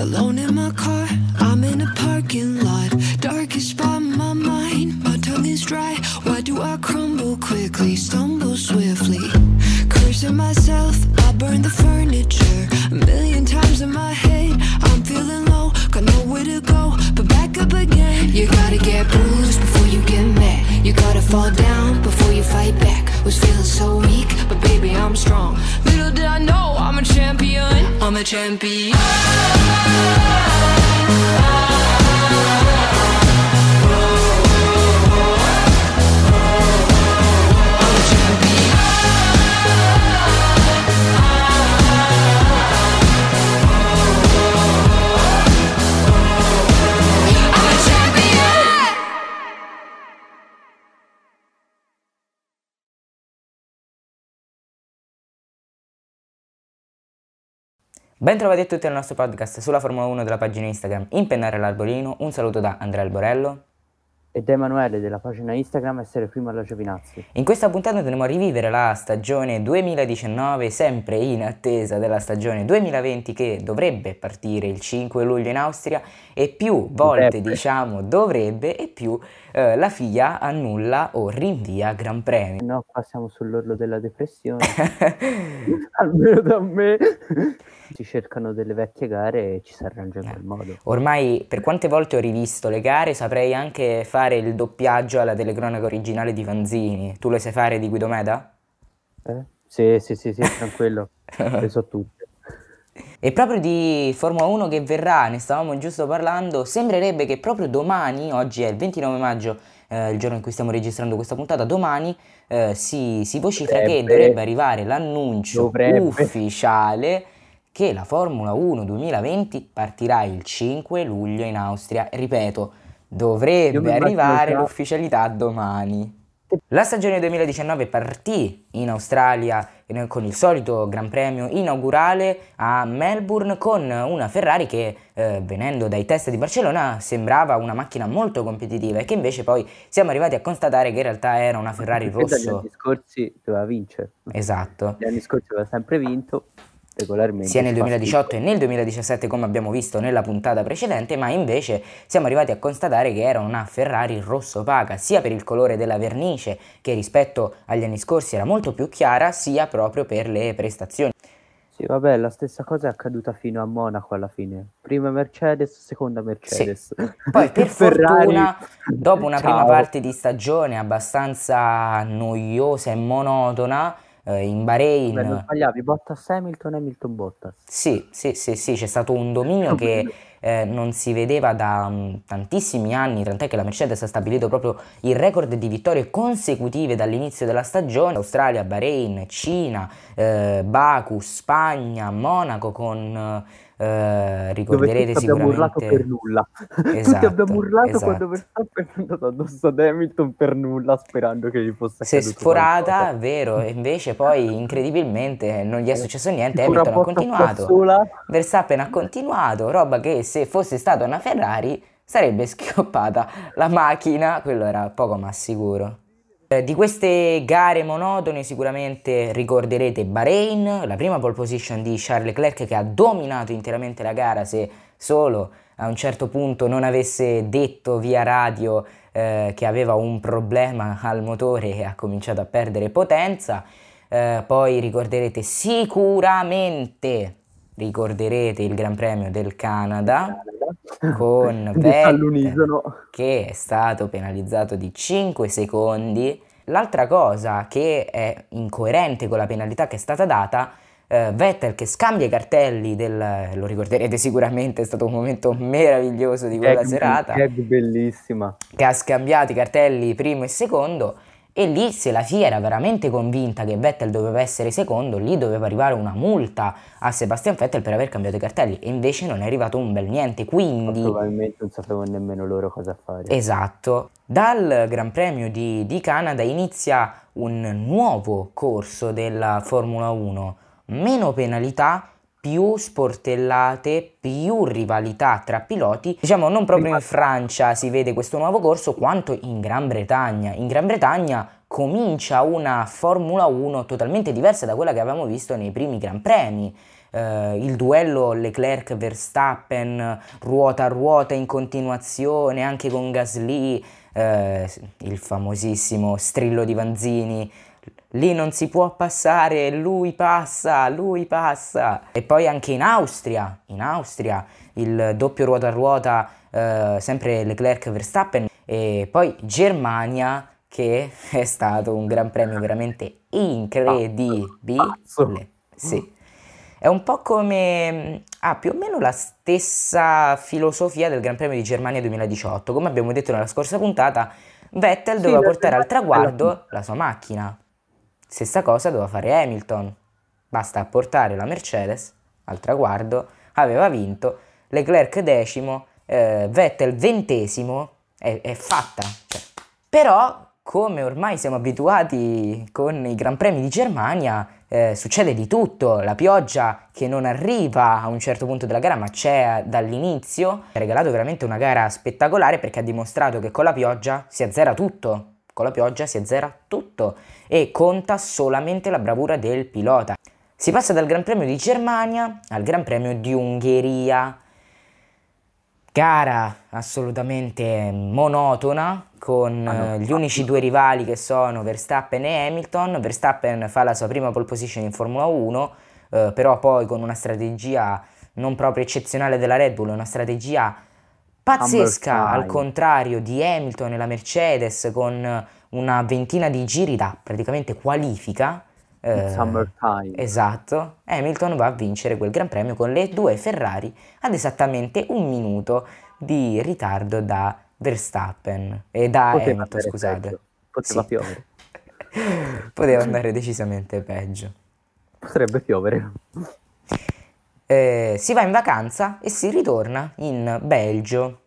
Alone in my car, I'm in a parking lot. Darkest spot in my mind, my tongue is dry. Why do I crumble quickly, stumble swiftly? Cursing myself, I burn the furniture. A million times in my head, I'm feeling low, got nowhere to go, but back up again. You gotta get bruised before you get mad. You gotta fall down before you fight back. Was feeling so weak, but baby, I'm strong. Little I'm the champion. Bentrovati a tutti al nostro podcast sulla Formula 1 della pagina Instagram Impennare l'Arbolino. Un saluto da Andrea Alborello. E da Emanuele della pagina Instagram essere prima alla Giovinazzi. In questa puntata andremo a rivivere la stagione 2019, sempre in attesa della stagione 2020 che dovrebbe partire il 5 luglio in Austria e più volte Dovrebbe. diciamo dovrebbe e più eh, la FIA annulla o rinvia Gran Premi. No, qua siamo sull'orlo della depressione. Almeno da me. Si cercano delle vecchie gare e ci si arrangia in quel modo. Ormai per quante volte ho rivisto le gare saprei anche fare il doppiaggio alla telecronaca originale di Vanzini. Tu lo sai fare di Guido Meda? Eh? Sì, sì, sì, sì, tranquillo. Le so tutte. E proprio di Formula 1 che verrà, ne stavamo giusto parlando, sembrerebbe che proprio domani, oggi è il 29 maggio, eh, il giorno in cui stiamo registrando questa puntata, domani eh, si, si vocifera che Dovrebbe. dovrebbe arrivare l'annuncio Dovrebbe. ufficiale che la Formula 1 2020 partirà il 5 luglio in Austria. Ripeto, dovrebbe arrivare già- l'ufficialità domani. La stagione 2019 partì in Australia eh, con il solito Gran Premio inaugurale a Melbourne con una Ferrari che eh, venendo dai test di Barcellona sembrava una macchina molto competitiva e che invece poi siamo arrivati a constatare che in realtà era una Ferrari rosso. anni scorsi doveva vincere. Esatto. Gli anni scorsi aveva sempre vinto, regolarmente. sia nel si fa 2018 e nel 2017 come abbiamo visto nella puntata precedente, ma invece siamo arrivati a constatare che era una Ferrari rosso opaca, sia per il colore della vernice che rispetto agli anni scorsi era molto più chiara, sia proprio per le prestazioni. Sì, vabbè, la stessa cosa è accaduta fino a Monaco alla fine. Prima Mercedes, seconda Mercedes. Poi per Ferrari, fortuna, dopo una prima ciao. parte di stagione abbastanza noiosa e monotona, eh, in Bahrain... Beh, non sbagliavi, Bottas Hamilton, Hamilton Bottas. Sì, sì, sì, sì, c'è stato un dominio che eh, non si vedeva da mm, tantissimi anni, tant'è che la Mercedes ha stabilito proprio il record di vittorie consecutive dall'inizio della stagione. Australia, Bahrain, Cina, eh, Baku, Spagna, Monaco con... eh, ricorderete Dove tutti abbiamo urlato sicuramente... per nulla. tutti Esatto, abbiamo urlato esatto. quando Verstappen è andato addosso ad Hamilton per nulla, sperando che gli fosse Si è sforata, qualcosa. vero, e invece poi incredibilmente non gli è successo niente, Tipo Hamilton ha continuato. Verstappen ha continuato, roba che se fosse stata una Ferrari sarebbe schioppata la macchina, quello era poco ma sicuro. Eh, Di queste gare monotone sicuramente ricorderete Bahrain, la prima pole position di Charles Leclerc che ha dominato interamente la gara se solo a un certo punto non avesse detto via radio eh, che aveva un problema al motore e ha cominciato a perdere potenza. Eh, poi ricorderete sicuramente ricorderete il Gran Premio del Canada con Vettel che è stato penalizzato di 5 secondi. L'altra cosa che è incoerente con la penalità che è stata data, eh, Vettel che scambia i cartelli del, lo ricorderete sicuramente, è stato un momento meraviglioso di quella Gag- serata gag bellissima. che ha scambiato i cartelli primo e secondo e lì se la FIA era veramente convinta che Vettel doveva essere secondo, lì doveva arrivare una multa a Sebastian Vettel per aver cambiato i cartelli e invece non è arrivato un bel niente, quindi Probabilmente non sapevano nemmeno loro cosa fare. esatto. Dal Gran Premio di, di Canada inizia un nuovo corso della Formula 1, meno penalità, più sportellate, più rivalità tra piloti. Diciamo non proprio in Francia si vede questo nuovo corso, quanto in Gran Bretagna. In Gran Bretagna comincia una Formula 1 totalmente diversa da quella che avevamo visto nei primi Gran Premi. eh, il duello Leclerc-Verstappen ruota a ruota in continuazione anche con Gasly, eh, il famosissimo strillo di Vanzini, lì non si può passare, lui passa, lui passa. E poi anche in Austria, in Austria, il doppio ruota a ruota, eh, sempre Leclerc-Verstappen, e poi Germania, che è stato un gran premio veramente incredibile. Sì. È un po' come... ha più o meno la stessa filosofia del Gran Premio di Germania 2018. Come abbiamo detto nella scorsa puntata, Vettel doveva portare al traguardo la sua macchina. Stessa cosa doveva fare Hamilton. Basta portare la Mercedes al traguardo, aveva vinto. Leclerc decimo, eh, Vettel ventesimo, è, è fatta. Cioè. Però, come ormai siamo abituati con i Gran Premi di Germania, eh, succede di tutto, la pioggia che non arriva a un certo punto della gara ma c'è dall'inizio, ha regalato veramente una gara spettacolare perché ha dimostrato che con la pioggia si azzera tutto, con la pioggia si azzera tutto e conta solamente la bravura del pilota. Si passa dal Gran Premio di Germania al Gran Premio di Ungheria, gara assolutamente monotona con ah, gli unici due rivali che sono Verstappen e Hamilton. Verstappen fa la sua prima pole position in Formula 1, eh, però poi con una strategia non proprio eccezionale della Red Bull, una strategia pazzesca al contrario di Hamilton e la Mercedes con una ventina di giri da praticamente qualifica eh, Summertime. Esatto, Hamilton va a vincere quel Gran Premio con le due Ferrari ad esattamente un minuto di ritardo da Verstappen e da Poteva Hamilton, scusate. Peggio. Poteva sì. piovere. Poteva andare decisamente peggio. Potrebbe piovere. Eh, si va in vacanza e si ritorna in Belgio.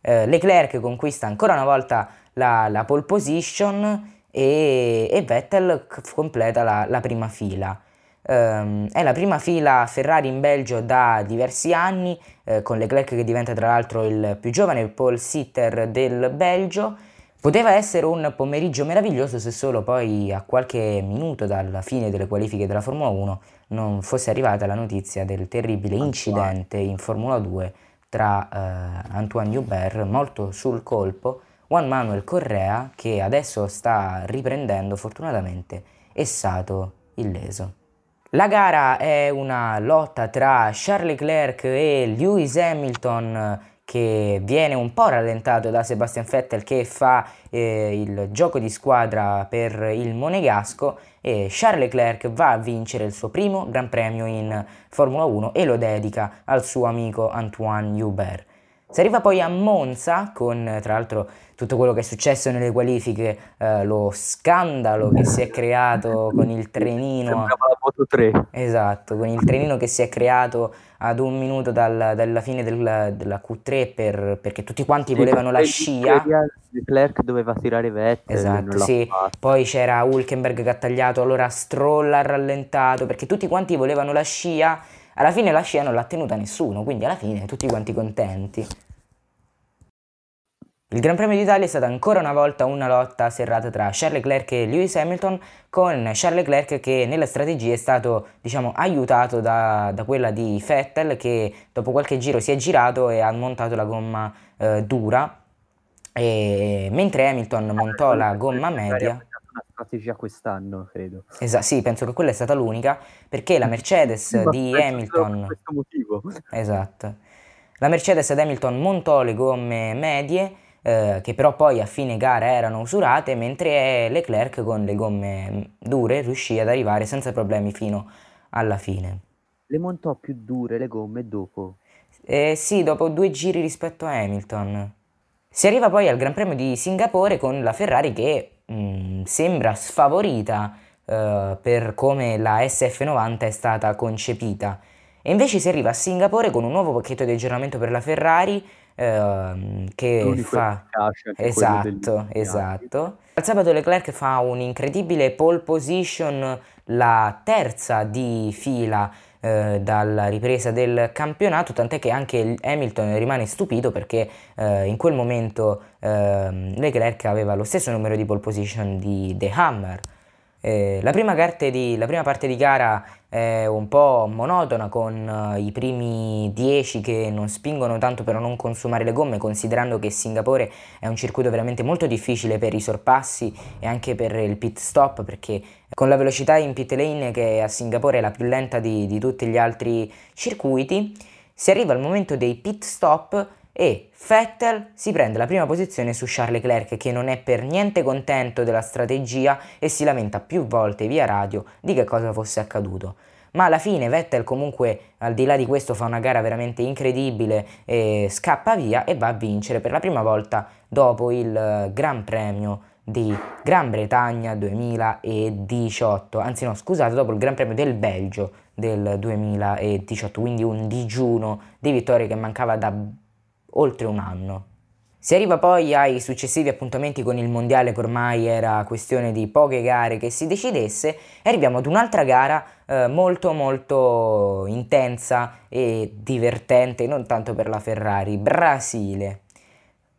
Eh, Leclerc conquista ancora una volta la, la pole position e, e Vettel completa la, la prima fila. Um, è la prima fila Ferrari in Belgio da diversi anni, eh, con Leclerc che diventa tra l'altro il più giovane pole sitter del Belgio. Poteva essere un pomeriggio meraviglioso se solo poi a qualche minuto dalla fine delle qualifiche della Formula 1 non fosse arrivata la notizia del terribile incidente in Formula 2 tra eh, Antoine Hubert, molto sul colpo, Juan Manuel Correa, che adesso sta riprendendo fortunatamente, è stato illeso. La gara è una lotta tra Charles Leclerc e Lewis Hamilton che viene un po' rallentato da Sebastian Vettel che fa eh, il gioco di squadra per il Monegasco e Charles Leclerc va a vincere il suo primo Gran Premio in Formula 1 e lo dedica al suo amico Antoine Hubert. Si arriva poi a Monza con tra l'altro tutto quello che è successo nelle qualifiche, eh, lo scandalo che si è creato con il trenino. Sembrava la Moto 3. Esatto, con il trenino che si è creato ad un minuto dal, dalla fine del, della Q3 per, perché tutti quanti sì, volevano la scia. Leclerc doveva tirare Vettel. Esatto, sì. Poi c'era Hulkenberg che ha tagliato, allora Stroll ha rallentato perché tutti quanti volevano la scia. Alla fine la scia non l'ha tenuta nessuno, quindi alla fine tutti quanti contenti. Il Gran Premio d'Italia è stata ancora una volta una lotta serrata tra Charles Leclerc e Lewis Hamilton, con Charles Leclerc che nella strategia è stato diciamo, aiutato da, da, quella di Vettel che dopo qualche giro si è girato e ha montato la gomma eh, dura, e, mentre Hamilton montò la gomma media una strategia quest'anno, credo. Esatto, sì, penso che quella è stata l'unica, perché la Mercedes sì, di Hamilton... Esatto. La Mercedes di Hamilton montò le gomme medie eh, che però poi a fine gara erano usurate, mentre Leclerc con le gomme dure riuscì ad arrivare senza problemi fino alla fine. Le montò più dure le gomme dopo? Eh, sì, dopo due giri rispetto a Hamilton. Si arriva poi al Gran Premio di Singapore con la Ferrari che mh, mm, sembra sfavorita uh, per come la SF90 è stata concepita. E invece si arriva a Singapore con un nuovo pacchetto di aggiornamento per la Ferrari Ehm, che fa... Esatto, esatto. Al sabato Leclerc fa un'incredibile pole position, la terza di fila eh, dalla ripresa del campionato, tant'è che anche Hamilton rimane stupito perché eh, in quel momento eh, Leclerc aveva lo stesso numero di pole position di The Hammer. Eh, la, prima di, la, prima parte di gara è un po' monotona con uh, i primi 10 che non spingono tanto per non consumare le gomme, considerando che Singapore è un circuito veramente molto difficile per i sorpassi e anche per il pit stop, perché con la velocità in pit lane che a Singapore è la più lenta di, di tutti gli altri circuiti, si arriva al momento dei pit stop e Vettel si prende la prima posizione su Charles Leclerc che non è per niente contento della strategia e si lamenta più volte via radio di che cosa fosse accaduto. Ma alla fine Vettel comunque al di là di questo fa una gara veramente incredibile e scappa via e va a vincere per la prima volta dopo il Gran Premio di Gran Bretagna 2018, anzi no scusate, dopo il Gran Premio del Belgio del 2018, quindi un digiuno di vittorie che mancava da oltre un anno. Si arriva poi ai successivi appuntamenti con il mondiale che ormai era questione di poche gare che si decidesse e arriviamo ad un'altra gara eh, molto molto intensa e divertente, non tanto per la Ferrari, Brasile,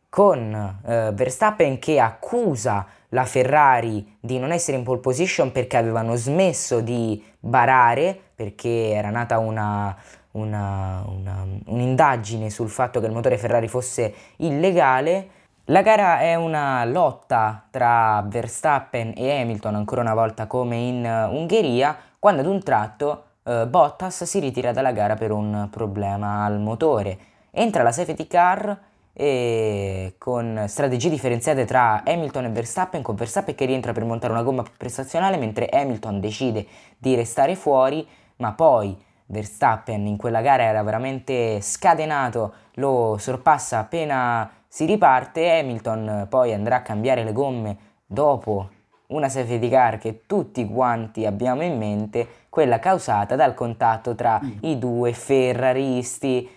con eh, Verstappen che accusa la Ferrari di non essere in pole position perché avevano smesso di barare, perché era nata una, un'indagine sul fatto che il motore Ferrari fosse illegale. La gara è una lotta tra Verstappen e Hamilton, ancora una volta come in uh, Ungheria, quando ad un tratto uh, Bottas si ritira dalla gara per un problema al motore. Entra la safety car e con strategie differenziate tra Hamilton e Verstappen, con Verstappen che rientra per montare una gomma più prestazionale, mentre Hamilton decide di restare fuori, ma poi Verstappen in quella gara era veramente scatenato, lo sorpassa appena si riparte, Hamilton poi andrà a cambiare le gomme dopo una safety car che tutti quanti abbiamo in mente, quella causata dal contatto tra i due ferraristi.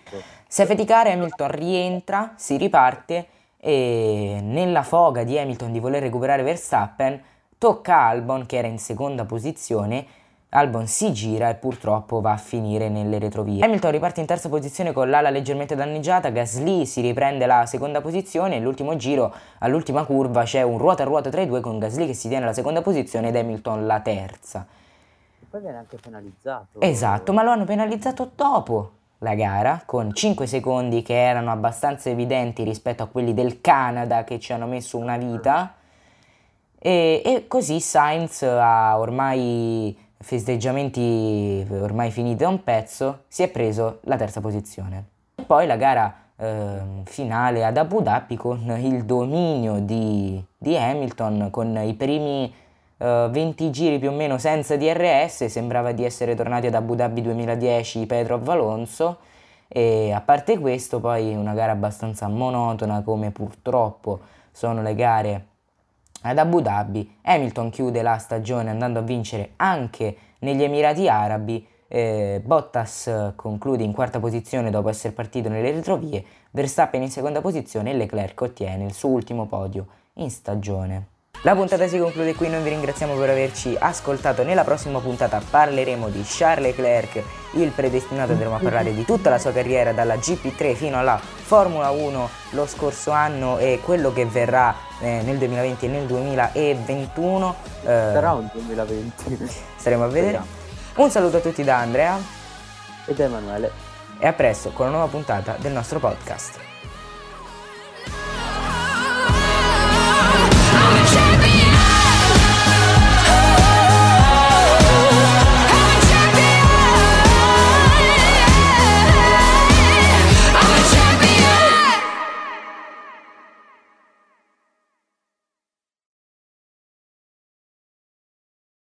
Safety car Hamilton rientra, si riparte e nella foga di Hamilton di voler recuperare Verstappen tocca Albon che era in seconda posizione Albon si gira e purtroppo va a finire nelle retrovie. Hamilton riparte in terza posizione con l'ala leggermente danneggiata, Gasly si riprende la seconda posizione e l'ultimo giro, all'ultima curva, c'è un ruota a ruota tra i due con Gasly che si tiene la seconda posizione ed Hamilton la terza. E poi viene anche penalizzato. Esatto, ma lo hanno penalizzato dopo la gara con 5 secondi che erano abbastanza evidenti rispetto a quelli del Canada che ci hanno messo una vita e, e così Sainz ha ormai festeggiamenti ormai finiti da un pezzo, si è preso la terza posizione. E poi la gara eh, finale ad Abu Dhabi con il dominio di, di Hamilton, con i primi eh, 20 giri più o meno senza DRS, sembrava di essere tornati ad Abu Dhabi 2010 Petrov Alonso. E a parte questo, poi una gara abbastanza monotona, come purtroppo sono le gare ad Abu Dhabi Hamilton chiude la stagione andando a vincere anche negli Emirati Arabi, eh, Bottas conclude in quarta posizione dopo essere partito nelle retrovie, Verstappen in seconda posizione e Leclerc ottiene il suo ultimo podio in stagione. La puntata si conclude qui, noi vi ringraziamo per averci ascoltato. Nella prossima puntata parleremo di Charles Leclerc, il predestinato, andremo a parlare di tutta la sua carriera dalla GP3 fino alla Formula 1 lo scorso anno e quello che verrà eh, nel 2020 e nel 2021. Eh, Sarà un 2020. Staremo a vedere. Un saluto a tutti da Andrea ed Emanuele. E a presto con una nuova puntata del nostro podcast.